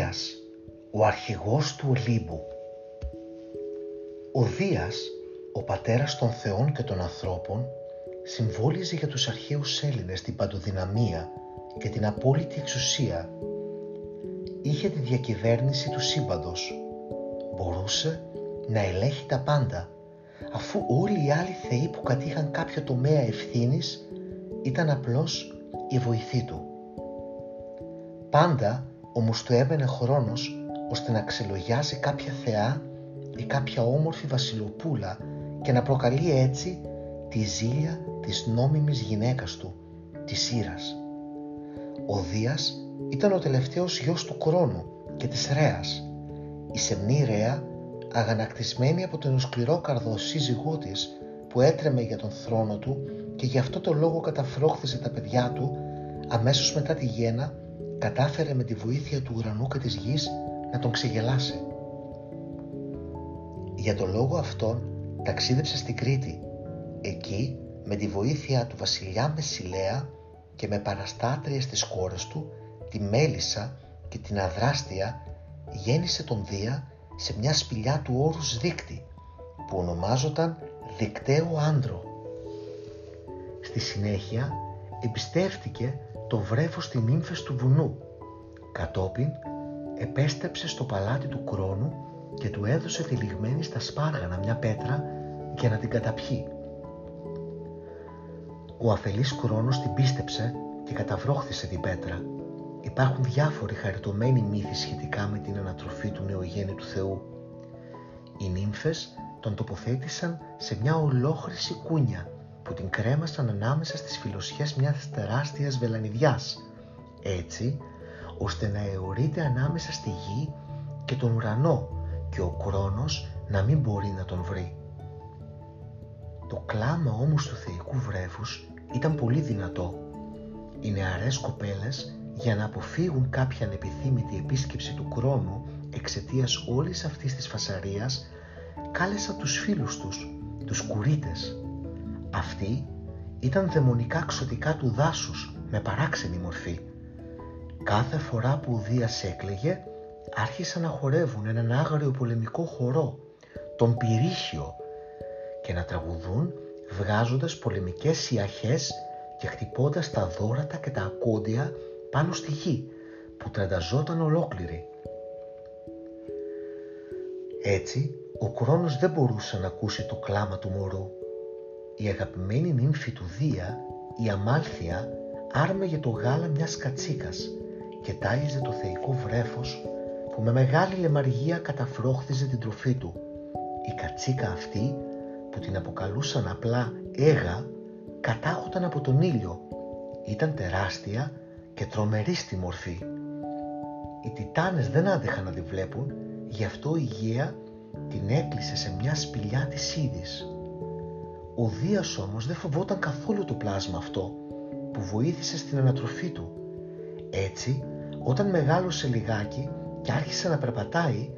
Δίας, ο αρχηγός του Ολύμπου. Ο Δίας, ο πατέρας των θεών και των ανθρώπων, συμβόλιζε για τους αρχαίους Έλληνες την παντοδυναμία και την απόλυτη εξουσία. Είχε τη διακυβέρνηση του σύμπαντος. Μπορούσε να ελέγχει τα πάντα, αφού όλοι οι άλλοι θεοί που κατήχαν κάποιο τομέα ευθύνης ήταν απλώς η βοηθή του. Πάντα όμως του έμενε χρόνος ώστε να ξελογιάζει κάποια θεά ή κάποια όμορφη βασιλοπούλα και να προκαλεί έτσι τη ζήλια της νόμιμης γυναίκας του, της Ήρας. Ο Δίας ήταν ο τελευταίος γιος του Κρόνου και της Ρέας. Η σεμνή Ρέα, αγανακτισμένη από τον σκληρόκαρδο σύζυγό της που έτρεμε για τον θρόνο του και γι' αυτό το λόγο καταφρόχθησε τα παιδιά του, αμέσως μετά τη γέννα κατάφερε με τη βοήθεια του ουρανού και της γης να τον ξεγελάσει. Για τον λόγο αυτόν ταξίδεψε στην Κρήτη. Εκεί με τη βοήθεια του βασιλιά Μεσηλέα και με παραστάτριες στις κόρες του, τη Μέλισσα και την Αδράστια, γέννησε τον Δία σε μια σπηλιά του όρους δίκτυ, που ονομάζονταν Δικταίο Άντρο. Στη συνέχεια εμπιστεύτηκε το βρέφος στην ύμφες του βουνού. Κατόπιν επέστρεψε στο παλάτι του Κρόνου και του έδωσε τυλιγμένη στα σπάργανα μια πέτρα για να την καταπιεί. Ο αφελής Κρόνος την πίστεψε και καταβρόχθησε την πέτρα. Υπάρχουν διάφοροι χαριτωμένοι μύθοι σχετικά με την ανατροφή του νεογέννητου Θεού. Οι νύμφες τον τοποθέτησαν σε μια ολόχρηση κούνια που την κρέμασαν ανάμεσα στις φιλοσιές μιας τεράστιας βελανιδιάς, έτσι ώστε να αιωρείται ανάμεσα στη γη και τον ουρανό και ο κρόνος να μην μπορεί να τον βρει. Το κλάμα όμως του θεϊκού βρέφους ήταν πολύ δυνατό. Οι νεαρές κοπέλες για να αποφύγουν κάποια ανεπιθύμητη επίσκεψη του κρόνου εξαιτίας όλης αυτής της φασαρίας κάλεσαν τους φίλους τους, τους κουρίτες, αυτοί ήταν δαιμονικά ξωτικά του δάσους με παράξενη μορφή. Κάθε φορά που ο Δίας έκλαιγε άρχισαν να χορεύουν έναν άγριο πολεμικό χορό, τον Πυρίχιο και να τραγουδούν βγάζοντας πολεμικές ιαχές και χτυπώντας τα δόρατα και τα ακόντια πάνω στη γη που τρανταζόταν ολόκληρη. Έτσι, ο Κρόνος δεν μπορούσε να ακούσει το κλάμα του μωρού η αγαπημένη νύμφη του Δία, η Αμάλθια, άρμεγε το γάλα μιας κατσίκας και τάιζε το θεϊκό βρέφος που με μεγάλη λεμαργία καταφρόχθιζε την τροφή του. Η κατσίκα αυτή, που την αποκαλούσαν απλά έγα, κατάγονταν από τον ήλιο. Ήταν τεράστια και τρομερή στη μορφή. Οι τιτάνες δεν άντεχαν να τη βλέπουν, γι' αυτό η Γεία την έκλεισε σε μια σπηλιά της Ήδης. Ο Δίας όμως δεν φοβόταν καθόλου το πλάσμα αυτό που βοήθησε στην ανατροφή του. Έτσι, όταν μεγάλωσε λιγάκι και άρχισε να περπατάει,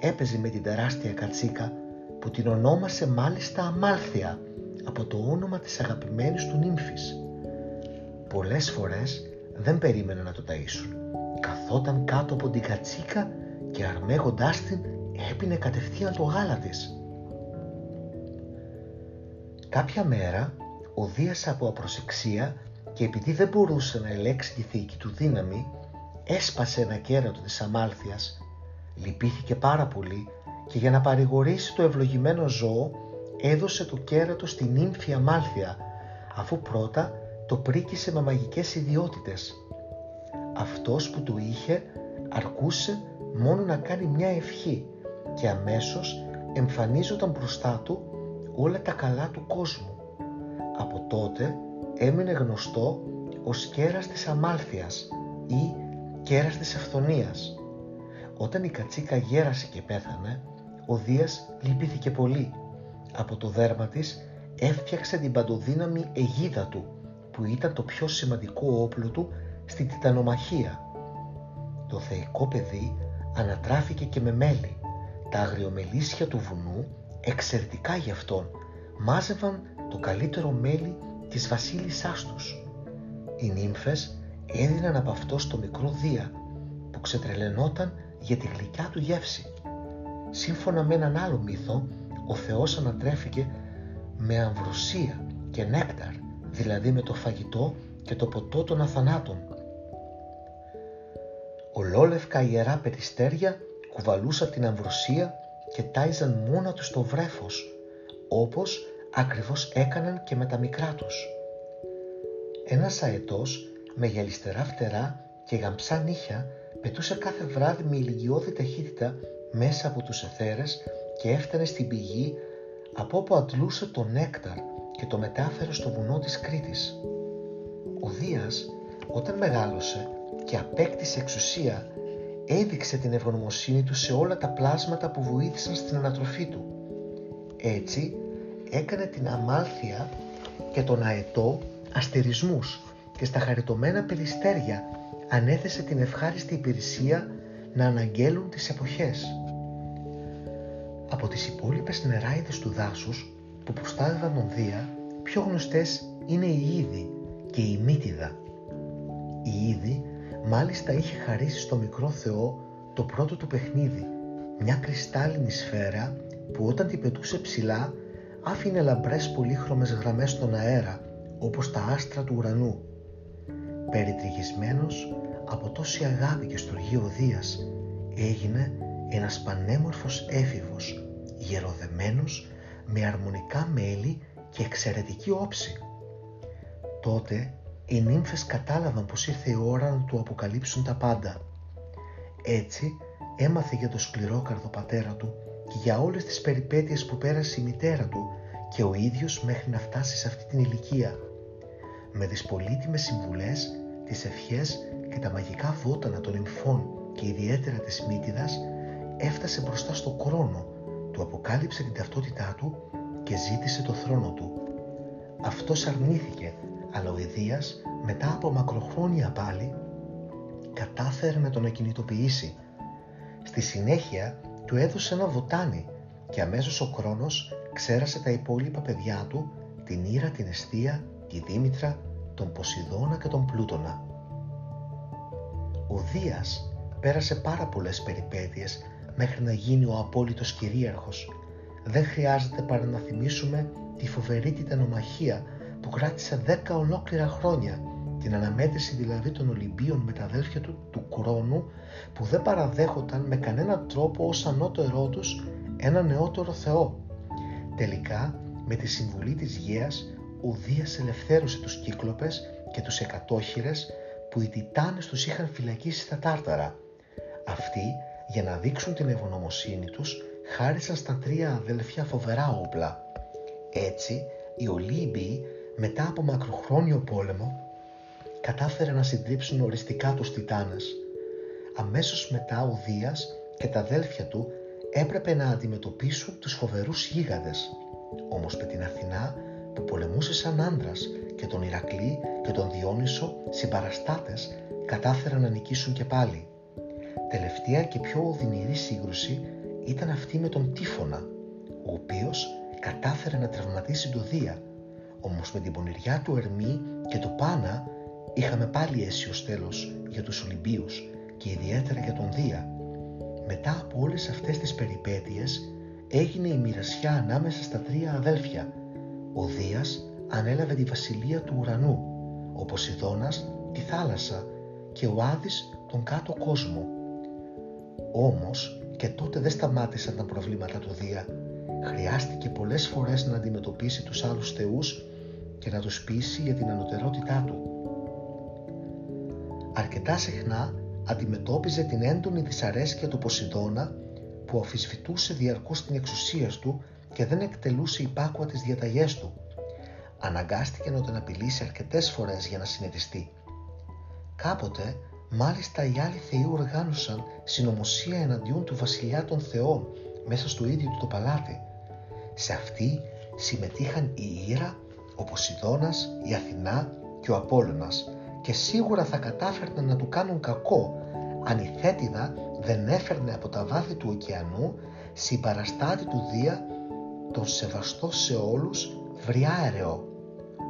έπαιζε με την τεράστια κατσίκα που την ονόμασε μάλιστα Αμάλθια από το όνομα της αγαπημένης του νύμφης. Πολλές φορές δεν περίμενε να το ταΐσουν. Καθόταν κάτω από την κατσίκα και αρμέγοντάς την έπινε κατευθείαν το γάλα της. Κάποια μέρα ο Δίας από απροσεξία και επειδή δεν μπορούσε να ελέξει τη θήκη του δύναμη έσπασε ένα κέρατο της αμάλθειας. Λυπήθηκε πάρα πολύ και για να παρηγορήσει το ευλογημένο ζώο έδωσε το κέρατο στην νύμφη αμάλθεια αφού πρώτα το πρίκησε με μαγικές ιδιότητες. Αυτός που το είχε αρκούσε μόνο να κάνει μια ευχή και αμέσως εμφανίζονταν μπροστά του όλα τα καλά του κόσμου. Από τότε έμεινε γνωστό ως κέρας της αμάλθειας ή κέρας της αυθονίας. Όταν η κατσίκα γέρασε και πέθανε, ο Δίας λυπήθηκε πολύ. Από το δέρμα της έφτιαξε την παντοδύναμη αιγίδα του, που ήταν το πιο σημαντικό όπλο του στην τιτανομαχία. Το θεϊκό παιδί ανατράφηκε και με μέλι. Τα αγριομελίσια του βουνού εξαιρετικά γι' αυτόν μάζευαν το καλύτερο μέλι της βασίλισσάς τους. Οι νύμφες έδιναν από αυτό στο μικρό Δία που ξετρελαινόταν για τη γλυκιά του γεύση. Σύμφωνα με έναν άλλο μύθο, ο Θεός ανατρέφηκε με αμβροσία και νέκταρ, δηλαδή με το φαγητό και το ποτό των αθανάτων. Ολόλευκα ιερά περιστέρια κουβαλούσαν την αμβροσία και τάιζαν μόνα τους το βρέφος, όπως ακριβώς έκαναν και με τα μικρά τους. Ένας αετός με γυαλιστερά φτερά και γαμψά νύχια πετούσε κάθε βράδυ με ηλικιώδη ταχύτητα μέσα από τους εθέρες και έφτανε στην πηγή από όπου αντλούσε το νέκταρ και το μετάφερε στο βουνό της Κρήτης. Ο Δίας όταν μεγάλωσε και απέκτησε εξουσία έδειξε την ευγνωμοσύνη του σε όλα τα πλάσματα που βοήθησαν στην ανατροφή του. Έτσι έκανε την αμάλθεια και τον αετό αστερισμούς και στα χαριτωμένα περιστέρια ανέθεσε την ευχάριστη υπηρεσία να αναγγέλουν τις εποχές. Από τις υπόλοιπες νεράιδες του δάσους που προστάτευαν τον Δία, πιο γνωστές είναι η Ήδη και η Μύτιδα. Η Ήδη μάλιστα είχε χαρίσει στο μικρό Θεό το πρώτο του παιχνίδι, μια κρυστάλλινη σφαίρα που όταν την πετούσε ψηλά άφηνε λαμπρές πολύχρωμες γραμμές στον αέρα όπως τα άστρα του ουρανού. Περιτριγισμένος από τόση αγάπη και στοργή ο Δίας έγινε ένας πανέμορφος έφηβος, γεροδεμένος με αρμονικά μέλη και εξαιρετική όψη. Τότε οι νύμφες κατάλαβαν πως ήρθε η ώρα να του αποκαλύψουν τα πάντα. Έτσι έμαθε για το σκληρόκαρδο πατέρα του και για όλες τις περιπέτειες που πέρασε η μητέρα του και ο ίδιος μέχρι να φτάσει σε αυτή την ηλικία. Με τις πολύτιμες συμβουλές, τις ευχές και τα μαγικά βότανα των νυμφών και ιδιαίτερα της Μύτιδας έφτασε μπροστά στο κρόνο, του αποκάλυψε την ταυτότητά του και ζήτησε το θρόνο του. Αυτός αρνήθηκε, αλλά ο Ιδίας μετά από μακροχρόνια πάλι κατάφερε να τον ακινητοποιήσει. Στη συνέχεια του έδωσε ένα βοτάνι και αμέσως ο Κρόνος ξέρασε τα υπόλοιπα παιδιά του, την Ήρα, την Εστία, τη Δήμητρα, τον Ποσειδώνα και τον Πλούτονα. Ο Δίας πέρασε πάρα πολλές περιπέτειες μέχρι να γίνει ο απόλυτος κυρίαρχος. Δεν χρειάζεται παρά να θυμίσουμε τη φοβερή τιτανομαχία που κράτησε δέκα ολόκληρα χρόνια, την αναμέτρηση δηλαδή των Ολυμπίων με τα αδέλφια του του Κρόνου που δεν παραδέχονταν με κανένα τρόπο ως ανώτερό τους ένα νεότερο Θεό. Τελικά, με τη συμβουλή της Γέας, ο Δίας ελευθέρωσε τους Κύκλοπες και τους Εκατόχειρες που οι Τιτάνες τους είχαν φυλακίσει στα Τάρταρα. Αυτοί, για να δείξουν την ευγνωμοσύνη τους, χάρισαν στα τρία αδέλφια φοβερά όπλα. Έτσι, οι Ολύμπιοι, μετά από μακροχρόνιο πόλεμο, κατάφεραν να συντρίψουν οριστικά τους Τιτάνες. Αμέσως μετά ο Δίας και τα αδέλφια του έπρεπε να αντιμετωπίσουν τους φοβερούς γίγαντες. Όμως με την Αθηνά που πολεμούσε σαν άντρας και τον Ηρακλή και τον Διόνυσο συμπαραστάτες κατάφεραν να νικήσουν και πάλι. Τελευταία και πιο οδυνηρή σύγκρουση ήταν αυτή με τον Τύφωνα, ο οποίος κατάφερε να τραυματίσει το Δία, όμως με την πονηριά του Ερμή και το Πάνα είχαμε πάλι αίσιο τέλος για τους Ολυμπίους και ιδιαίτερα για τον Δία. Μετά από όλες αυτές τις περιπέτειες έγινε η μοιρασιά ανάμεσα στα τρία αδέλφια. Ο Δίας ανέλαβε τη βασιλεία του ουρανού, ο Ποσειδώνας τη θάλασσα και ο Άδης τον κάτω κόσμο. Όμως και τότε δεν σταμάτησαν τα προβλήματα του Δία. Χρειάστηκε πολλές φορές να αντιμετωπίσει τους άλλους θεούς και να τους πείσει για την ανωτερότητά του. Αρκετά συχνά αντιμετώπιζε την έντονη δυσαρέσκεια του Ποσειδώνα που αφισβητούσε διαρκώς την εξουσία του και δεν εκτελούσε υπάκουα τις διαταγές του. Αναγκάστηκε να τον απειλήσει αρκετές φορές για να συνετιστεί. Κάποτε, μάλιστα οι άλλοι θεοί οργάνωσαν συνωμοσία εναντιούν του βασιλιά των θεών μέσα στο ίδιο του το παλάτι. Σε αυτή συμμετείχαν η Ήρα, ο Ποσειδώνας, η Αθηνά και ο Απόλλωνας και σίγουρα θα κατάφερναν να του κάνουν κακό αν η Θέτιδα δεν έφερνε από τα βάθη του ωκεανού συμπαραστάτη του Δία τον σεβαστό σε όλους βριάερεο.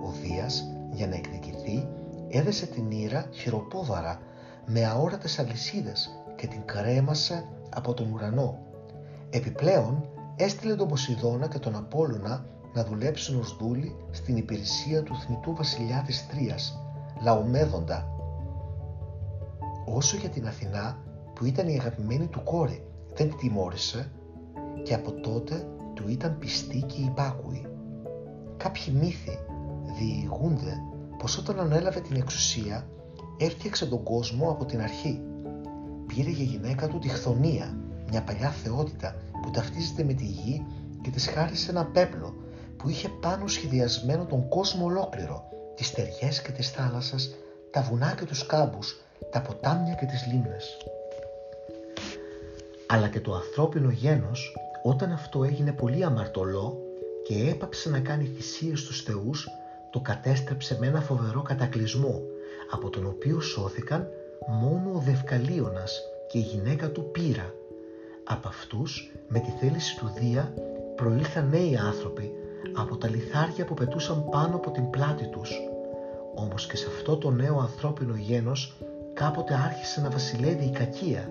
Ο Δίας για να εκδικηθεί έδεσε την Ήρα χειροπόδαρα με αόρατες αλυσίδες και και την κρέμασε από τον ουρανό. Επιπλέον έστειλε τον Ποσειδώνα και τον Απόλλωνα να δουλέψουν ως δούλοι στην υπηρεσία του θνητού βασιλιά της Τρίας, Λαομέδοντα. Όσο για την Αθηνά, που ήταν η αγαπημένη του κόρη, δεν τη τιμώρησε και από τότε του ήταν πιστή και υπάκουη. Κάποιοι μύθοι διηγούνται πως όταν ανέλαβε την εξουσία έφτιαξε τον κόσμο από την αρχή. Πήρε για γυναίκα του τη Χθονία, μια παλιά θεότητα που ταυτίζεται με τη γη και της χάρισε ένα πέπλο που είχε πάνω σχεδιασμένο τον κόσμο ολόκληρο, τις στεριές και τις θάλασσας, τα βουνά και τους κάμπους, τα ποτάμια και τις λίμνες. Αλλά και το ανθρώπινο γένος, όταν αυτό έγινε πολύ αμαρτωλό και έπαψε να κάνει θυσίες στους θεούς, το κατέστρεψε με ένα φοβερό κατακλυσμό, από τον οποίο σώθηκαν μόνο ο Δευκαλίωνας και η γυναίκα του Πύρα. Από αυτούς, με τη θέληση του Δία, προήλθαν νέοι άνθρωποι από τα λιθάρια που πετούσαν πάνω από την πλάτη τους. Όμως και σε αυτό το νέο ανθρώπινο γένος κάποτε άρχισε να βασιλεύει η κακία.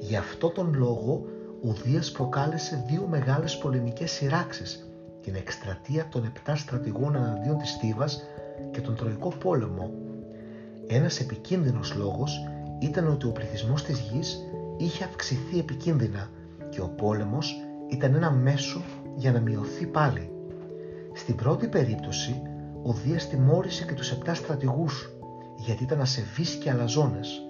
Γι' αυτό τον λόγο ο Δίας προκάλεσε δύο μεγάλες πολεμικές σειράξεις, την εκστρατεία των επτά στρατηγών εναντίον της Θήβας και τον Τροϊκό πόλεμο. Ένας επικίνδυνος λόγος ήταν ότι ο πληθυσμός της γης είχε αυξηθεί επικίνδυνα και ο πόλεμος ήταν ένα μέσο για να μειωθεί πάλι. Στην πρώτη περίπτωση, ο Δίας τιμώρησε και τους επτά στρατηγούς, γιατί ήταν ασεβείς και αλαζόνες.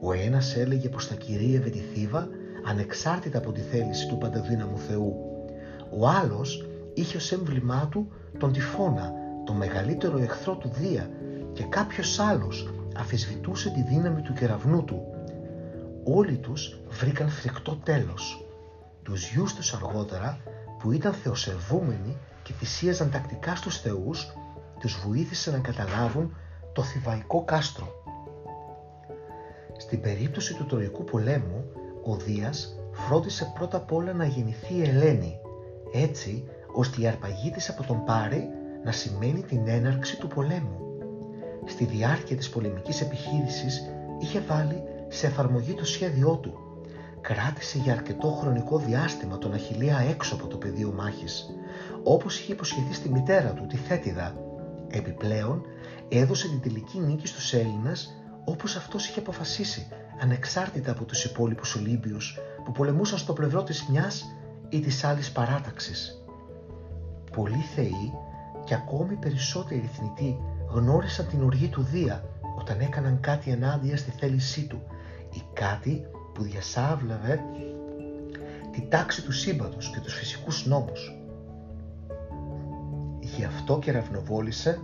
Ο ένας έλεγε πως θα κυρίευε τη Θήβα ανεξάρτητα από τη θέληση του παντοδύναμου Θεού. Ο άλλος είχε ως έμβλημά του τον Τυφώνα, τον μεγαλύτερο εχθρό του Δία και κάποιος άλλος αφισβητούσε τη δύναμη του κεραυνού του. Όλοι τους βρήκαν φρικτό τέλος. Τους γιους τους αργότερα που ήταν θεοσεβούμενοι και θυσίαζαν τακτικά στους θεούς, τους βοήθησε να καταλάβουν το θηβαϊκό κάστρο. Στην περίπτωση του Τροϊκού πολέμου, ο Δίας φρόντισε πρώτα απ' όλα να γεννηθεί η Ελένη, έτσι ώστε η αρπαγή της από τον Πάρη να σημαίνει την έναρξη του πολέμου. Στη διάρκεια της πολεμικής επιχείρησης είχε βάλει σε εφαρμογή το σχέδιό του. Κράτησε για αρκετό χρονικό διάστημα τον Αχιλία έξω από το πεδίο μάχης, όπως είχε υποσχεθεί στη μητέρα του, τη Θέτιδα. Επιπλέον, έδωσε την τελική νίκη στους Έλληνες όπως αυτός είχε αποφασίσει, ανεξάρτητα από τους υπόλοιπους Ολύμπιους που πολεμούσαν στο πλευρό της μιας ή της άλλης παράταξης. Πολλοί θεοί και ακόμη περισσότεροι θνητοί γνώρισαν την οργή του Δία όταν έκαναν κάτι ενάντια στη θέλησή του ή κάτι που διασάβλαβε τη τάξη του σύμπαντος και τους φυσικούς νόμους. Γι' αυτό και ρευνοβόλησε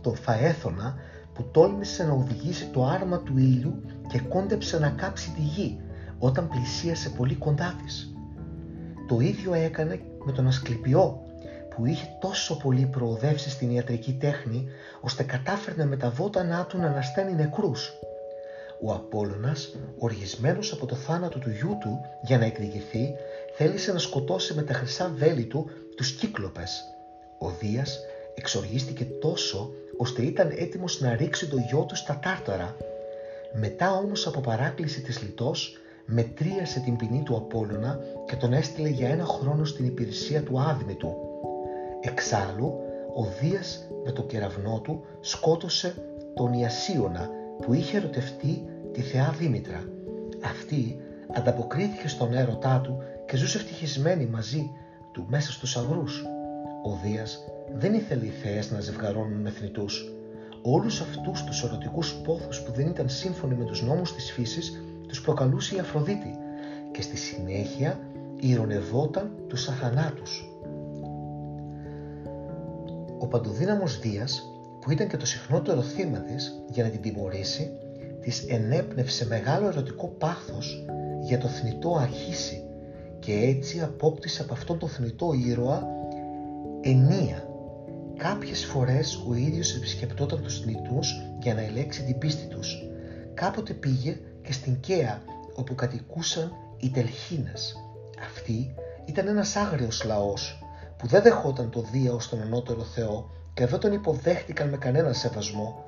τον Φαέθωνα που τόλμησε να οδηγήσει το άρμα του ήλιου και κόντεψε να κάψει τη γη όταν πλησίασε πολύ κοντά της. Το ίδιο έκανε με τον Ασκληπιό που είχε τόσο πολύ προοδεύσει στην ιατρική τέχνη ώστε κατάφερνε με τα βότανά του να ανασταίνει νεκρούς. Ο Απόλλωνας, οργισμένος από το θάνατο του γιού του για να εκδικηθεί, θέλησε να σκοτώσει με τα χρυσά βέλη του τους κύκλοπες. Ο Δίας εξοργίστηκε τόσο ώστε ήταν έτοιμος να ρίξει το γιο του στα τάρταρα. Μετά όμως από παράκληση της λιτός, μετρίασε την ποινή του Απόλλωνα και τον έστειλε για ένα χρόνο στην υπηρεσία του άδμητου. Εξάλλου, ο Δίας με το κεραυνό του σκότωσε τον Ιασίωνα που είχε ερωτευτεί τη θεά Δήμητρα. Αυτή ανταποκρίθηκε στον έρωτά του και ζούσε ευτυχισμένη μαζί του μέσα στους αγρούς. Ο Δίας δεν ήθελε οι θεές να ζευγαρώνουν με θνητούς. Όλους αυτούς τους ερωτικούς πόθους που δεν ήταν σύμφωνοι με τους νόμους της φύσης τους προκαλούσε η Αφροδίτη και στη συνέχεια ηρωνευόταν τους αθανάτους. Ο παντοδύναμος Δίας, που ήταν και το συχνότερο θύμα της για να την τιμωρήσει, της ενέπνευσε μεγάλο ερωτικό πάθος για το θνητό Αρχίσι και έτσι απόκτησε από αυτόν τον θνητό ήρωα ενία. Κάποιες φορές ο ίδιος επισκεπτόταν τους θνητούς για να ελέξει την πίστη τους. Κάποτε πήγε και στην Καία όπου κατοικούσαν οι Τελχίνες. Αυτοί ήταν ένας άγριος λαός που δεν δεχόταν το Δία ως τον ανώτερο Θεό και δεν τον υποδέχτηκαν με κανένα σεβασμό.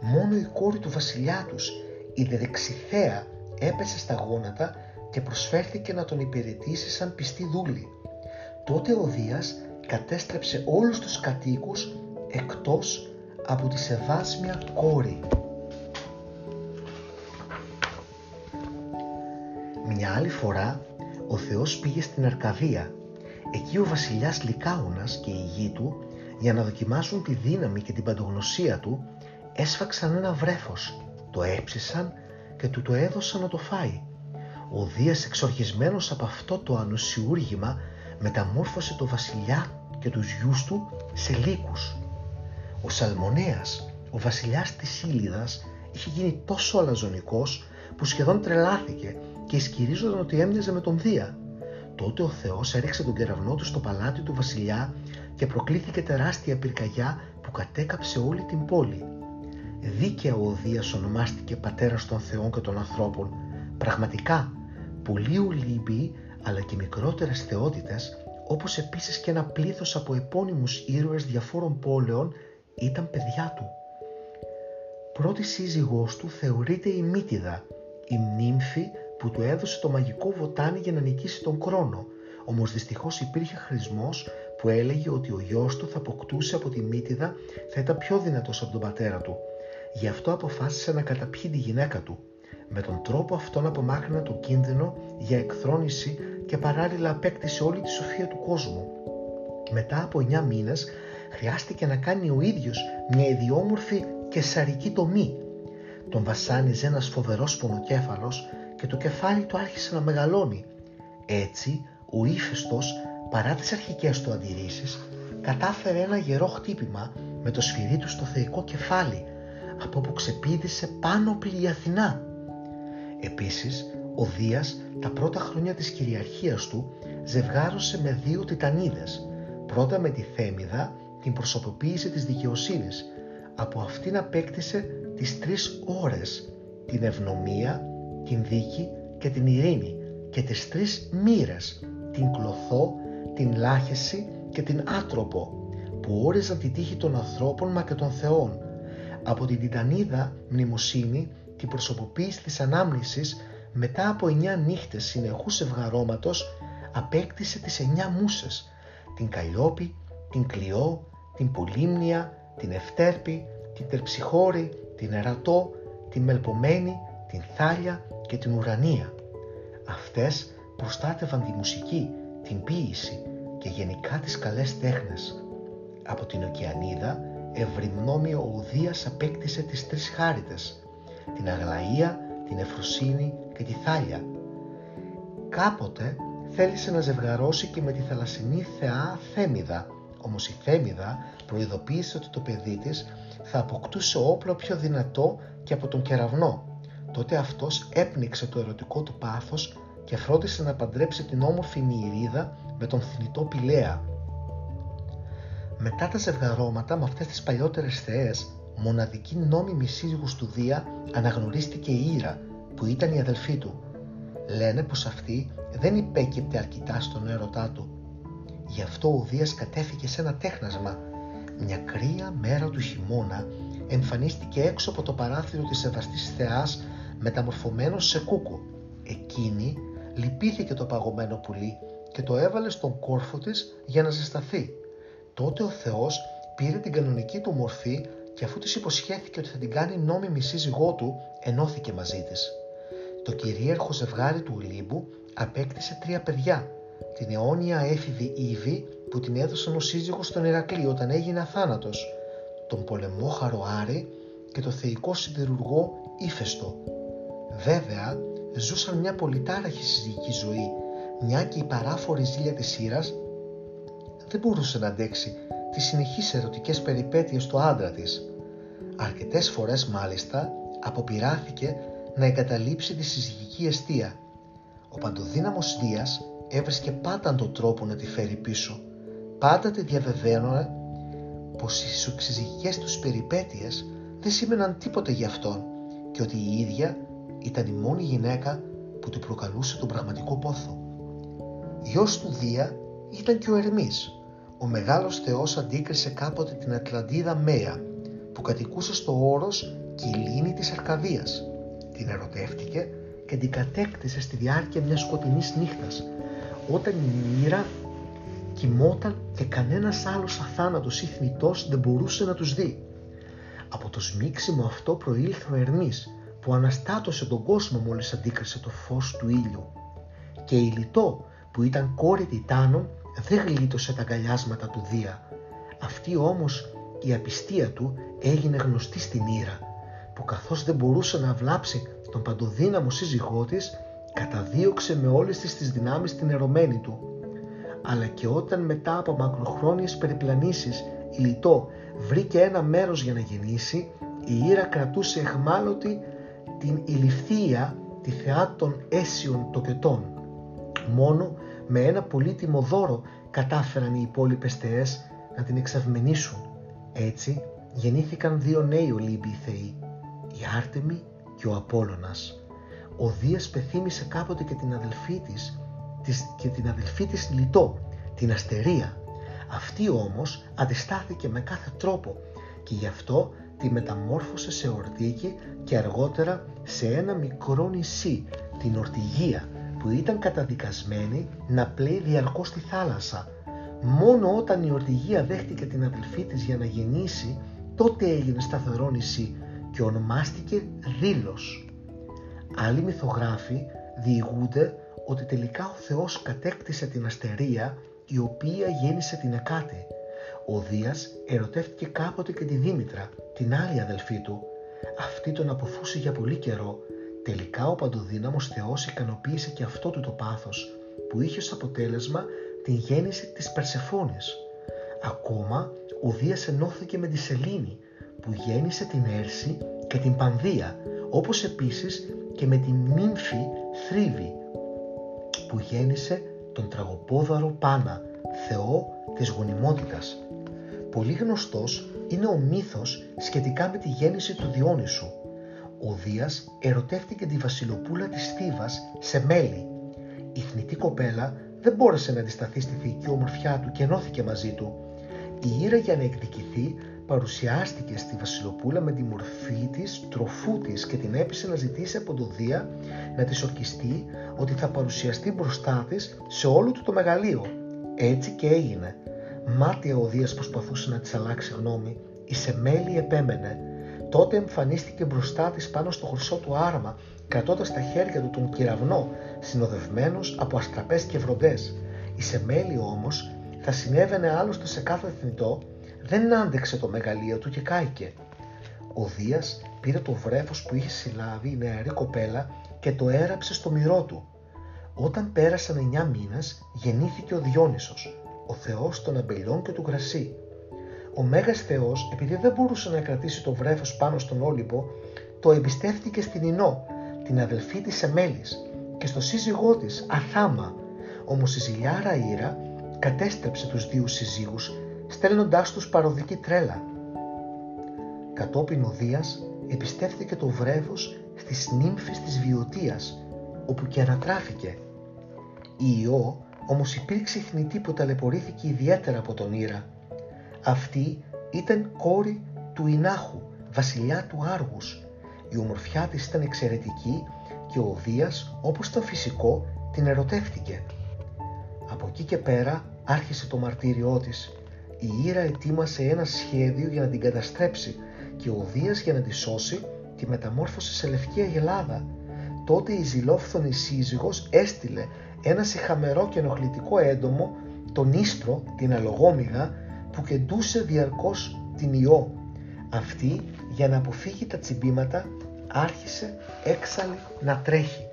Μόνο η κόρη του βασιλιά τους, η Δεδεξιθέα, έπεσε στα γόνατα και προσφέρθηκε να τον υπηρετήσει σαν πιστή δούλη. Τότε ο Δίας κατέστρεψε όλους τους κατοίκους εκτός από τη σεβάσμια κόρη. Μια άλλη φορά ο Θεός πήγε στην Αρκαδία. Εκεί ο βασιλιάς Λικάουνας και η γη του για να δοκιμάσουν τη δύναμη και την παντογνωσία του έσφαξαν ένα βρέφος, το έψησαν και του το έδωσαν να το φάει. Ο Δίας εξορχισμένος από αυτό το ανοσιούργημα μεταμόρφωσε το βασιλιά και τους γιους του σε λύκους. Ο Σαλμονέας, ο βασιλιάς της Ήλιδας, είχε γίνει τόσο αλαζονικός που σχεδόν τρελάθηκε και ισχυρίζονταν ότι έμοιαζε με τον Δία. Τότε ο Θεός έριξε τον κεραυνό του στο παλάτι του βασιλιά και προκλήθηκε τεράστια πυρκαγιά που κατέκαψε όλη την πόλη. Δίκαια ο Δίας ονομάστηκε πατέρας των θεών και των ανθρώπων. Πραγματικά, πολλοί Ολύμπιοι αλλά και μικρότερες θεότητες όπως επίσης και ένα πλήθος από επώνυμους ήρωες διαφόρων πόλεων ήταν παιδιά του. Πρώτη σύζυγός του θεωρείται η Μύτιδα, η νύμφη που του έδωσε το μαγικό βοτάνι για να νικήσει τον χρόνο, όμως δυστυχώς υπήρχε χρησμός που έλεγε ότι ο γιος του θα αποκτούσε από τη Μύτιδα θα ήταν πιο δυνατός από τον πατέρα του. Γι' αυτό αποφάσισε να καταπιεί τη γυναίκα του. Με τον τρόπο αυτόν απομάκρυνα το κίνδυνο για εκθρόνηση και παράλληλα απέκτησε όλη τη σοφία του κόσμου. Μετά από 9 μήνες χρειάστηκε να κάνει ο ίδιος μια ιδιόμορφη και σαρική τομή. Τον βασάνιζε ένας φοβερός πονοκέφαλος και το κεφάλι του άρχισε να μεγαλώνει. Έτσι, ο ύφεστος, παρά τις αρχικές του αντιρρήσεις, κατάφερε ένα γερό χτύπημα με το σφυρί του στο θεϊκό κεφάλι, από όπου ξεπήδησε πάνω η Αθηνά. Επίσης, ο Δίας τα πρώτα χρόνια της κυριαρχίας του ζευγάρωσε με δύο τιτανίδες, πρώτα με τη Θέμιδα, την προσωποποίηση της δικαιοσύνης. Από αυτήν απέκτησε τις τρεις ώρες, την ευνομία, την δίκη και την ειρήνη και τις τρεις μοίρες, την κλωθό, την λάχεση και την άτροπο, που όριζαν τη τύχη των ανθρώπων μα και των θεών. Από την Τιτανίδα μνημοσύνη, την προσωποποίηση της ανάμνησης, μετά από εννιά νύχτες συνεχούς ευγαρώματος, απέκτησε τις εννιά μουσες, την Καλλιόπη, την Κλειό, την Πολύμνια, την Ευτέρπη, την Τερψυχώρη, την Ερατό, την Μελπομένη, την Θάλια και την Ουρανία. Αυτές προστάτευαν τη μουσική, την ποίηση και γενικά τις καλές τέχνες. Από την Οκεανίδα ευρυμνόμιο ο Δίας απέκτησε τις τρεις χάριτες, την Αγλαία, την Εφροσύνη και τη Θάλια. Κάποτε θέλησε να ζευγαρώσει και με τη θαλασσινή θεά Θέμιδα, όμως η Θέμιδα προειδοποίησε ότι το παιδί της θα αποκτούσε όπλο πιο δυνατό και από τον κεραυνό. Τότε αυτός έπνιξε το ερωτικό του πάθος και φρόντισε να παντρέψει την όμορφη Νηρίδα με τον θνητό Πηλαία. Μετά τα ζευγαρώματα με αυτές τις παλιότερες θεές, μοναδική νόμιμη σύζυγος του Δία αναγνωρίστηκε η Ήρα, που ήταν η αδελφή του. Λένε πως αυτή δεν υπέκυπτε αρκετά στον έρωτά του. Γι' αυτό ο Δίας κατέφυγε σε ένα τέχνασμα. Μια κρύα μέρα του χειμώνα εμφανίστηκε έξω από το παράθυρο της σεβαστής θεάς μεταμορφωμένος σε κούκου. Εκείνη λυπήθηκε το παγωμένο πουλί και το έβαλε στον κόρφο της για να ζεσταθεί. Τότε ο Θεός πήρε την κανονική του μορφή και αφού της υποσχέθηκε ότι θα την κάνει νόμιμη σύζυγό του, ενώθηκε μαζί της. Το κυρίαρχο ζευγάρι του Ολύμπου απέκτησε τρία παιδιά, την αιώνια έφηβη Ήβη που την έδωσαν ο σύζυγος στον Ηρακλή όταν έγινε αθάνατος, τον πολεμόχαρο Άρη και το θεϊκό σιδηρουργό Ήφεστο. Βέβαια, ζούσαν μια πολυτάραχη συζυγική ζωή, μια και η παράφορη ζήλια της Ήρας δεν μπορούσε να αντέξει τις συνεχείς ερωτικές περιπέτειες του άντρα της. Αρκετές φορές μάλιστα αποπειράθηκε να εγκαταλείψει τη συζυγική αιστεία. Ο παντοδύναμος Δίας έβρισκε πάντα τον τρόπο να τη φέρει πίσω. Πάντα τη διαβεβαίωνε πως οι συζυγικές τους περιπέτειες δεν σήμαιναν τίποτα για αυτόν και ότι η ίδια ήταν η μόνη γυναίκα που του προκαλούσε τον πραγματικό πόθο. Γιος του Δία ήταν και ο Ερμής. Ο μεγάλος θεός αντίκρισε κάποτε την Ατλαντίδα Μέα που κατοικούσε στο όρος και η λίμνη της Αρκαδίας. Την ερωτεύτηκε και την κατέκτησε στη διάρκεια μιας σκοτεινής νύχτας, όταν η μοίρα κοιμόταν και κανένας άλλος αθάνατος ή θνητός δεν μπορούσε να τους δει. Από το σμίξιμο αυτό προήλθε ο Ερμής που αναστάτωσε τον κόσμο μόλις αντίκρισε το φως του ήλιου. Και η Λιτό που ήταν κόρη Τιτάνων δεν γλίτωσε τα αγκαλιάσματα του Δία. Αυτή όμως η απιστία του έγινε γνωστή στην Ήρα που καθώς δεν μπορούσε να βλάψει τον παντοδύναμο σύζυγό της καταδίωξε με όλες τις, τις δυνάμεις την ερωμένη του. Αλλά και όταν μετά από μακροχρόνιες περιπλανήσεις η Λιτό βρήκε ένα μέρος για να γεννήσει, η Ήρα κρατούσε εχμάλωτη την ηλιθία, τη θεά των αίσιων τοκετών. Μόνο με ένα πολύτιμο δώρο κατάφεραν οι υπόλοιπες θεές να την εξαυμενήσουν. Έτσι γεννήθηκαν δύο νέοι Ολύμπιοι θεοί, η Άρτεμη και ο Απόλλωνας. Ο Δίας πεθύμησε κάποτε και την αδελφή της, και την αδελφή της Λιτό, την Αστερία. Αυτή όμως αντιστάθηκε με κάθε τρόπο και γι' αυτό τη μεταμόρφωσε σε ορτίκη και αργότερα σε ένα μικρό νησί, την Ορτιγία, που ήταν καταδικασμένη να πλέει διαρκώς στη θάλασσα. Μόνο όταν η Ορτιγία δέχτηκε την αδελφή της για να γεννήσει, τότε έγινε σταθερό νησί και ονομάστηκε Δήλος. Άλλοι μυθογράφοι διηγούνται ότι τελικά ο Θεός κατέκτησε την αστερία η οποία γέννησε την Εκάτη. Ο Δίας ερωτεύτηκε κάποτε και τη Δήμητρα, την άλλη αδελφή του. Αυτή τον αποφούσε για πολύ καιρό. Τελικά ο παντοδύναμος Θεός ικανοποίησε και αυτό του το πάθος, που είχε ως αποτέλεσμα την γέννηση της Περσεφόνης. Ακόμα ο Δίας ενώθηκε με τη Σελήνη, που γέννησε την Έρση και την Πανδία, όπως επίσης και με την νύμφη Θρίβη, που γέννησε τον τραγοπόδαρο Πάνα, θεό της γονιμότητας. Πολύ γνωστός είναι ο μύθος σχετικά με τη γέννηση του Διόνυσου. Ο Δίας ερωτεύτηκε τη βασιλοπούλα της Θήβας σε μέλη. Η θνητή κοπέλα δεν μπόρεσε να αντισταθεί στη θεϊκή ομορφιά του και ενώθηκε μαζί του. Η Ήρα για να εκδικηθεί παρουσιάστηκε στη Βασιλοπούλα με τη μορφή της, τροφού της και την έπεισε να ζητήσει από τον Δία να της ορκιστεί ότι θα παρουσιαστεί μπροστά της σε όλο του το μεγαλείο. Έτσι και έγινε. Μάτια ο Δίας προσπαθούσε να της αλλάξει γνώμη. Η Σεμέλη επέμενε. Τότε εμφανίστηκε μπροστά της πάνω στο χρυσό του άραμα, κρατώντας στα χέρια του τον κυραυνό, συνοδευμένος από αστραπές και βροντές. Η Σεμέλη όμως θα συνέβαινε άλλωστε σε κάθε θνητό δεν άντεξε το μεγαλείο του και κάηκε. Ο Δίας πήρε το βρέφος που είχε συλλάβει η νεαρή κοπέλα και το έραψε στο μυρό του. Όταν πέρασαν εννιά μήνες γεννήθηκε ο Διόνυσος, ο θεός των αμπελιών και του γρασί. Ο Μέγας Θεός, επειδή δεν μπορούσε να κρατήσει το βρέφος πάνω στον Όλυπο, το εμπιστεύτηκε στην Ινώ, την αδελφή της Εμέλης, και στο σύζυγό της, Αθάμα. Όμως η ζηλιάρα Ήρα κατέστρεψε τους δύο συζύγους στέλνοντάς τους παροδική τρέλα. Κατόπιν ο Δίας επιστέφθηκε το βρέφος στις νύμφες της Βιωτίας, όπου και ανατράφηκε. Η Ιώ όμως υπήρξε θνητή που ταλαιπωρήθηκε ιδιαίτερα από τον Ήρα. Αυτή ήταν κόρη του Ινάχου, βασιλιά του Άργους. Η ομορφιά της ήταν εξαιρετική και ο Δίας, όπως το φυσικό, την ερωτεύτηκε. Από εκεί και πέρα άρχισε το μαρτύριό της η Ήρα ετοίμασε ένα σχέδιο για να την καταστρέψει και ο Δίας για να τη σώσει τη μεταμόρφωσε σε λευκή αγελάδα. Τότε η ζηλόφθονη σύζυγος έστειλε ένα συχαμερό και ενοχλητικό έντομο, τον Ίστρο, την αλογόμηγα, που κεντούσε διαρκώς την Ιώ. Αυτή, για να αποφύγει τα τσιμπήματα, άρχισε έξαλλη να τρέχει.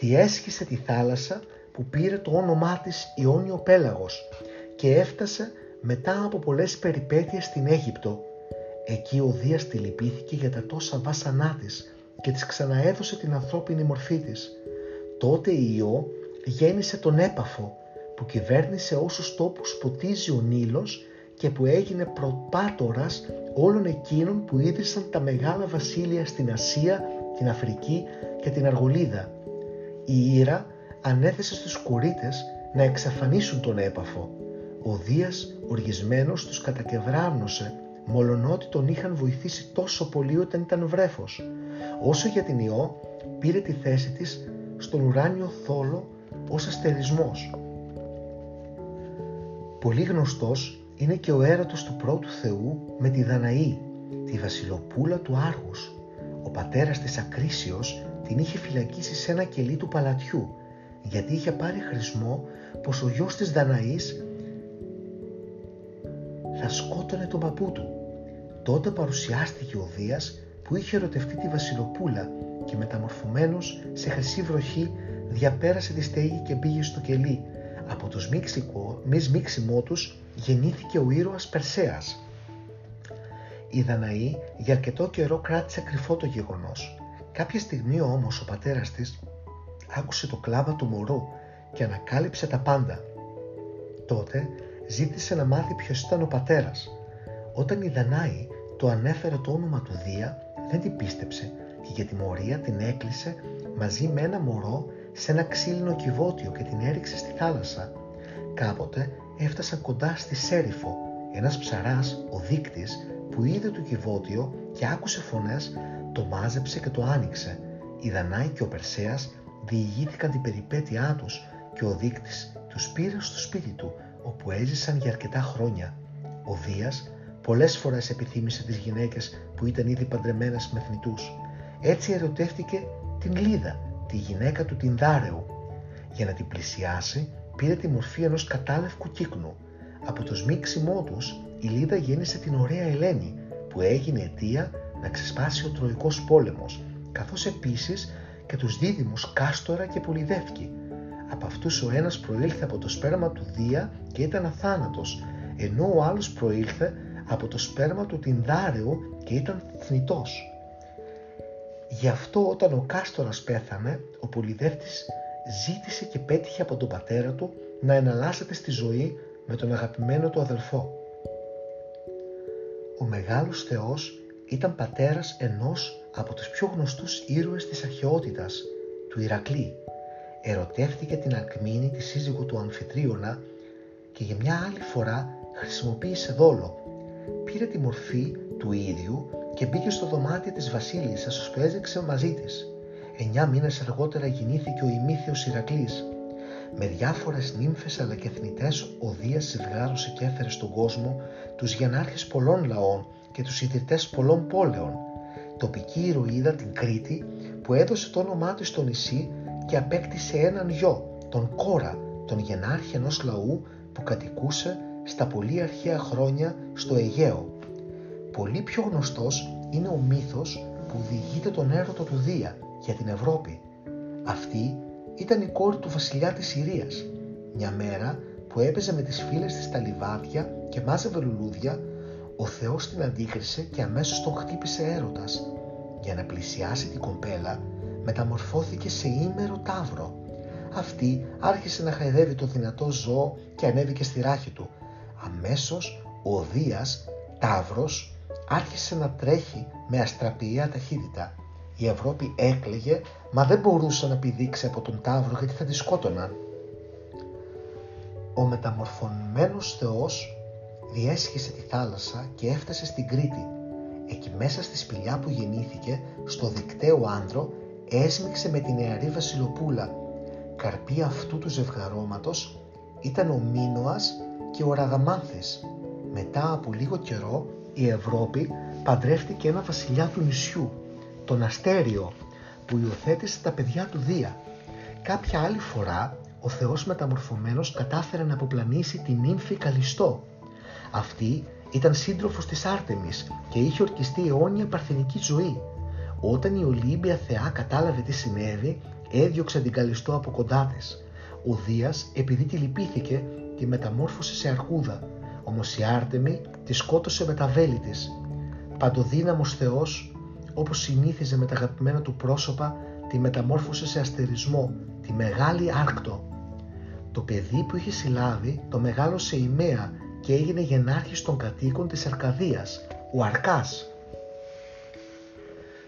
Διέσχισε τη θάλασσα που πήρε το όνομά της Ιόνιο Πέλαγος και έφτασε μετά από πολλές περιπέτειες στην Αίγυπτο. Εκεί ο Δίας τη λυπήθηκε για τα τόσα βάσανά της και της ξαναέδωσε την ανθρώπινη μορφή της. Τότε η Ιώ γέννησε τον Έπαφο που κυβέρνησε όσους τόπους ποτίζει ο Νείλος και που έγινε προπάτορας όλων εκείνων που ίδρυσαν τα μεγάλα βασίλεια στην Ασία, την Αφρική και την Αργολίδα. Η Ήρα ανέθεσε στους κουρίτες να εξαφανίσουν τον έπαφο ο Δίας οργισμένος τους κατακευράνωσε, μολονότι τον είχαν βοηθήσει τόσο πολύ όταν ήταν βρέφος. Όσο για την Ιώ, πήρε τη θέση της στον ουράνιο θόλο ως αστερισμός. Πολύ γνωστός είναι και ο έρωτος του πρώτου Θεού με τη Δαναή, τη βασιλοπούλα του Άργους. Ο πατέρας της Ακρίσιος την είχε φυλακίσει σε ένα κελί του παλατιού, γιατί είχε πάρει χρησμό πως ο γιος της Δαναής θα σκότωνε τον παππού του. Τότε παρουσιάστηκε ο Δίας που είχε ερωτευτεί τη βασιλοπούλα και μεταμορφωμένος σε χρυσή βροχή διαπέρασε τη στέγη και πήγε στο κελί. Από το σμίξιμό τους γεννήθηκε ο ήρωας Περσέας. Η Δαναή για αρκετό καιρό κράτησε κρυφό το γεγονός. Κάποια στιγμή όμως ο πατέρας της άκουσε το κλάβα του μωρού και ανακάλυψε τα πάντα. Τότε ζήτησε να μάθει ποιος ήταν ο πατέρας. Όταν η Δανάη το ανέφερε το όνομα του Δία, δεν την πίστεψε και για τιμωρία την έκλεισε μαζί με ένα μωρό σε ένα ξύλινο κυβότιο και την έριξε στη θάλασσα. Κάποτε έφτασαν κοντά στη Σέριφο. Ένας ψαράς, ο δείκτης, που είδε το κυβότιο και άκουσε φωνές, το μάζεψε και το άνοιξε. Η Δανάη και ο Περσέας διηγήθηκαν την περιπέτειά τους και ο δείκτης τους πήρε στο σπίτι του, όπου έζησαν για αρκετά χρόνια. Ο Δίας πολλές φορές επιθύμησε τις γυναίκες που ήταν ήδη παντρεμένες με θνητούς. Έτσι ερωτεύτηκε την Λίδα, τη γυναίκα του την Δάρεου. Για να την πλησιάσει πήρε τη μορφή ενός κατάλευκου κύκνου. Από το σμίξιμό τους η Λίδα γέννησε την ωραία Ελένη που έγινε αιτία να ξεσπάσει ο Τροϊκός πόλεμος καθώς επίσης και τους δίδυμους Κάστορα και Πολυδεύκη. Από αυτούς ο ένας προήλθε από το σπέρμα του Δία και ήταν αθάνατος, ενώ ο άλλος προήλθε από το σπέρμα του Τινδάρεου και ήταν θνητός. Γι' αυτό όταν ο Κάστορας πέθανε, ο Πολυδεύτης ζήτησε και πέτυχε από τον πατέρα του να εναλλάσσεται στη ζωή με τον αγαπημένο του αδελφό. Ο μεγάλος Θεός ήταν πατέρας ενός από τους πιο γνωστούς ήρωες της αρχαιότητας, του Ηρακλή. Ερωτεύτηκε την Αλκμήνη, τη σύζυγο του Αμφιτρίωνα και για μια άλλη φορά χρησιμοποίησε δόλο. Πήρε τη μορφή του ίδιου και μπήκε στο δωμάτιο της βασίλισσας ώστε έζεξε μαζί της. Εννιά μήνες αργότερα γεννήθηκε ο ημίθιος Ηρακλής. Με διάφορες νύμφες αλλά και θνητές ο Δίας ζευγάρωσε και έφερε στον κόσμο τους γενάρχες πολλών λαών και τους ιδρυτές πολλών πόλεων. Τοπική ηρωίδα την Κρήτη που έδωσε το όνομά του στο νησί και απέκτησε έναν γιο, τον Κόρα, τον γενάρχη ενός λαού που κατοικούσε στα πολύ αρχαία χρόνια στο Αιγαίο. Πολύ πιο γνωστός είναι ο μύθος που διηγείται τον έρωτο του Δία για την Ευρώπη. Αυτή ήταν η κόρη του βασιλιά της Συρίας. Μια μέρα που έπαιζε με τις φίλες της στα λιβάδια και μάζευε λουλούδια, ο Θεός την αντίκρισε και αμέσως τον χτύπησε έρωτας. Για να πλησιάσει την κομπέλα, μεταμορφώθηκε σε ήμερο τάβρο. Αυτή άρχισε να χαϊδεύει το δυνατό ζώο και ανέβηκε στη ράχη του. Αμέσως ο Δίας, τάβρος, άρχισε να τρέχει με αστραπιαία ταχύτητα. Η Ευρώπη έκλαιγε, μα δεν μπορούσε να πηδήξει από τον Ταύρο γιατί θα τη σκότωναν. Ο μεταμορφωμένος Θεός διέσχισε τη θάλασσα και έφτασε στην Κρήτη. Εκεί μέσα στη σπηλιά που γεννήθηκε, στο δικταίο άνδρο, έσμιξε με την νεαρή βασιλοπούλα. Καρπή αυτού του ζευγαρώματος ήταν ο Μίνωας και ο Ραδαμάνθης. Μετά από λίγο καιρό η Ευρώπη παντρεύτηκε ένα βασιλιά του νησιού, τον Αστέριο, που υιοθέτησε τα παιδιά του Δία. Κάποια άλλη φορά ο Θεός μεταμορφωμένος κατάφερε να αποπλανήσει την νύμφη Καλιστό. Αυτή ήταν σύντροφος της Άρτεμις και είχε ορκιστεί αιώνια παρθενική ζωή. Όταν η Ολύμπια Θεά κατάλαβε τι συνέβη, έδιωξε την Καλιστό από κοντά της. Ο Δίας, επειδή τη λυπήθηκε, τη μεταμόρφωσε σε αρκούδα, όμως η Άρτεμη τη σκότωσε με τα βέλη της. Παντοδύναμος Θεός, όπως συνήθιζε με τα αγαπημένα του πρόσωπα, τη μεταμόρφωσε σε αστερισμό, τη μεγάλη Άρκτο. Το παιδί που είχε συλλάβει το μεγάλωσε ημέα και έγινε γενάρχης των κατοίκων της Αρκαδίας, ο Αρκάς.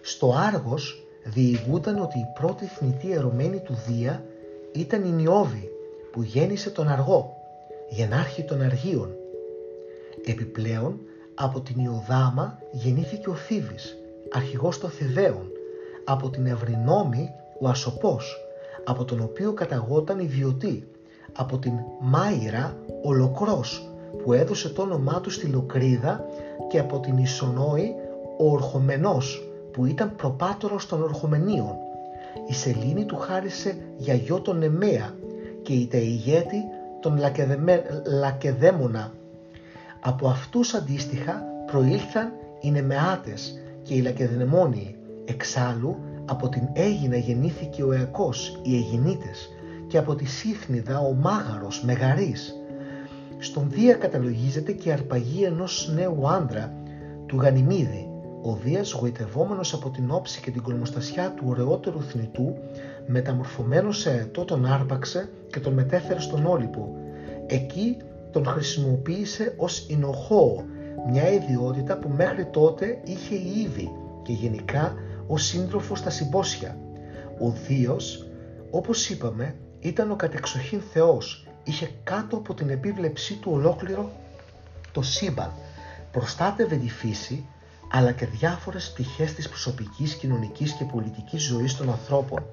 Στο Άργος διηγούταν ότι η πρώτη θνητή ερωμένη του Δία ήταν η Νιώβη που γέννησε τον Αργό, γενάρχη των Αργίων. Επιπλέον από την Ιωδάμα γεννήθηκε ο Θήβης, αρχηγός των Θεβαίων. από την Ευρυνόμη ο Ασοπός, από τον οποίο καταγόταν η Βιωτή, από την Μάιρα ο Λοκρός, που έδωσε το όνομά του στη Λοκρίδα και από την Ισονόη ο Ορχομενός, που ήταν προπάτορος των Ορχομενίων. Η Σελήνη του χάρισε για γιο τον Εμέα και η Τεϊγέτη τον Λακεδέμονα. Από αυτούς αντίστοιχα προήλθαν οι Νεμεάτες και οι Λακεδεμόνιοι. Εξάλλου από την Έγινα γεννήθηκε ο Εακός, οι Αιγινίτες και από τη Σύφνιδα ο Μάγαρος, Μεγαρής. Στον Δία καταλογίζεται και η αρπαγή ενός νέου άντρα, του Γανιμίδη. Ο Δίας γοητευόμενος από την όψη και την κολμοστασιά του ωραιότερου θνητού, μεταμορφωμένος σε αετό τον άρπαξε και τον μετέφερε στον Όλυπο. Εκεί τον χρησιμοποίησε ως Ινοχώο, μια ιδιότητα που μέχρι τότε είχε η και γενικά ο σύντροφος στα συμπόσια. Ο Δίος, όπως είπαμε, ήταν ο κατεξοχήν Θεός, είχε κάτω από την επίβλεψή του ολόκληρο το σύμπαν, προστάτευε τη φύση, αλλά και διάφορες πτυχές της προσωπικής, κοινωνικής και πολιτικής ζωής των ανθρώπων.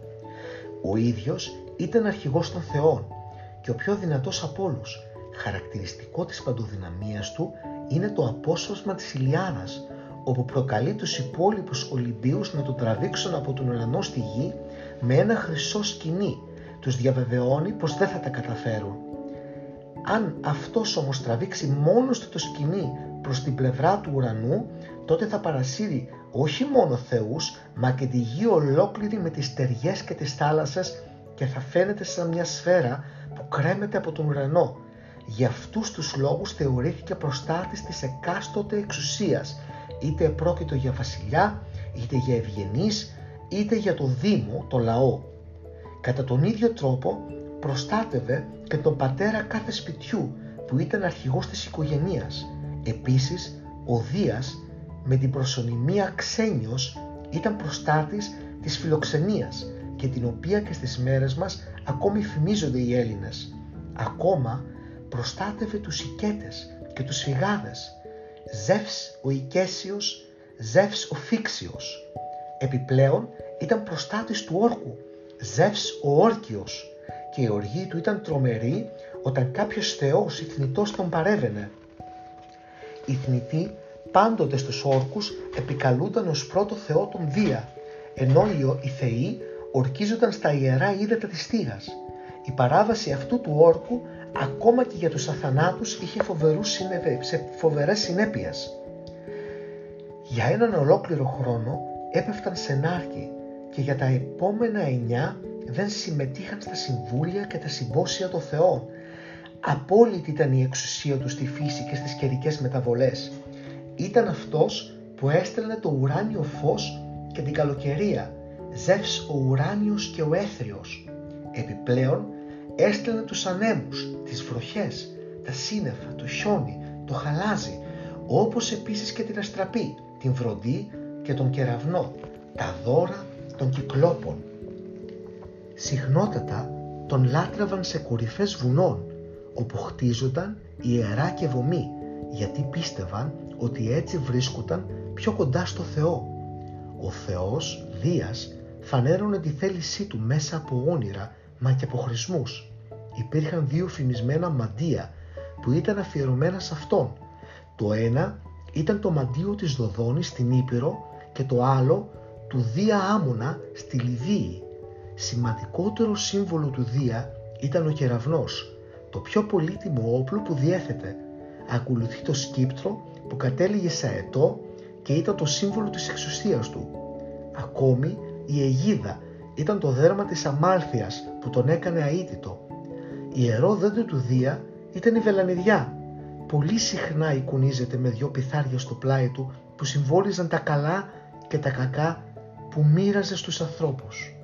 Ο ίδιος ήταν αρχηγός των θεών και ο πιο δυνατός από όλους. Χαρακτηριστικό της παντοδυναμίας του είναι το απόσπασμα της Ηλιάδας, όπου προκαλεί τους υπόλοιπους Ολυμπίους να το τραβήξουν από τον ουρανό στη γη με ένα χρυσό σκηνή. Τους διαβεβαιώνει πως δεν θα τα καταφέρουν. Αν αυτός όμως τραβήξει μόνος του το σκηνή προς την πλευρά του ουρανού, τότε θα παρασύρει όχι μόνο θεούς, μα και τη γη ολόκληρη με τις στεριές και τις θάλασσες και θα φαίνεται σαν μια σφαίρα που κρέμεται από τον ουρανό. Για αυτούς τους λόγους θεωρήθηκε προστάτης της εκάστοτε εξουσίας είτε πρόκειτο για βασιλιά, είτε για ευγενείς, είτε για το Δήμο, το λαό. Κατά τον ίδιο τρόπο προστάτευε και τον πατέρα κάθε σπιτιού που ήταν αρχηγός της οικογενείας. Επίσης, ο Δίας με την προσωνυμία Ξένιος ήταν προστάτης της φιλοξενίας και την οποία και στις μέρες μας ακόμη φημίζονται οι Έλληνες. Ακόμα προστάτευε τους οικέτες και τους φυγάδες Ζεύς ο Οικέσιος, Ζεύς ο Φίξιος. Επιπλέον ήταν προστάτης του όρκου, Ζεύς ο Όρκιος και η οργή του ήταν τρομερή όταν κάποιος θεός ή θνητός τον παρέβαινε. Οι θνητοί πάντοτε στους όρκους επικαλούνταν ως πρώτο θεό τον Δία, ενώ οι θεοί ορκίζονταν στα ιερά ύδατα της στίγας. Η παράβαση αυτού του όρκου ακόμα και για τους αθανάτους είχε φοβερούς συνεπε... σε φοβερές συνέπειες. Για έναν ολόκληρο χρόνο έπεφταν σε νάρκη και για τα επόμενα εννιά δεν συμμετείχαν στα συμβούλια και τα συμπόσια των θεών. Απόλυτη ήταν η εξουσία τους στη φύση και στις καιρικές μεταβολές. Ήταν αυτός που έστελνε το ουράνιο φως και την καλοκαιρία, Ζεύς ο ουράνιος και ο έθριος. Επιπλέον έστελνε τους ανέμους, τις βροχές, τα σύννεφα, το χιόνι, το χαλάζι, όπως επίσης και την αστραπή, την βροντί και τον κεραυνό, τα δώρα των κυκλόπων. Συχνότατα τον λάτρευαν σε κορυφές βουνών, όπου χτίζονταν ιερά και βωμή, γιατί πίστευαν ότι έτσι βρίσκονταν πιο κοντά στο Θεό. Ο Θεός, Δίας, φανέρωνε τη θέλησή του μέσα από όνειρα μα και από χρησμούς. Υπήρχαν δύο φημισμένα μαντεία που ήταν αφιερωμένα σε αυτόν. Το ένα ήταν το μαντίο της Δοδόνης στην Ήπειρο και το άλλο του Δία Άμονα στη Λιβύη. Σημαντικότερο σύμβολο του Δία ήταν ο κεραυνός, το πιο πολύτιμο όπλο που διέθετε. Ακολουθεί το σκύπτρο που κατέληγε σε αετό και ήταν το σύμβολο της εξουσίας του. Ακόμη η αιγίδα ήταν το δέρμα της αμάλθειας που τον έκανε αίτητο. Ιερό δέντρο του Δία ήταν η βελανιδιά. Πολύ συχνά εικονίζεται με δυο πιθάρια στο πλάι του που συμβόλιζαν τα καλά και τα κακά που μοίραζε στους ανθρώπους.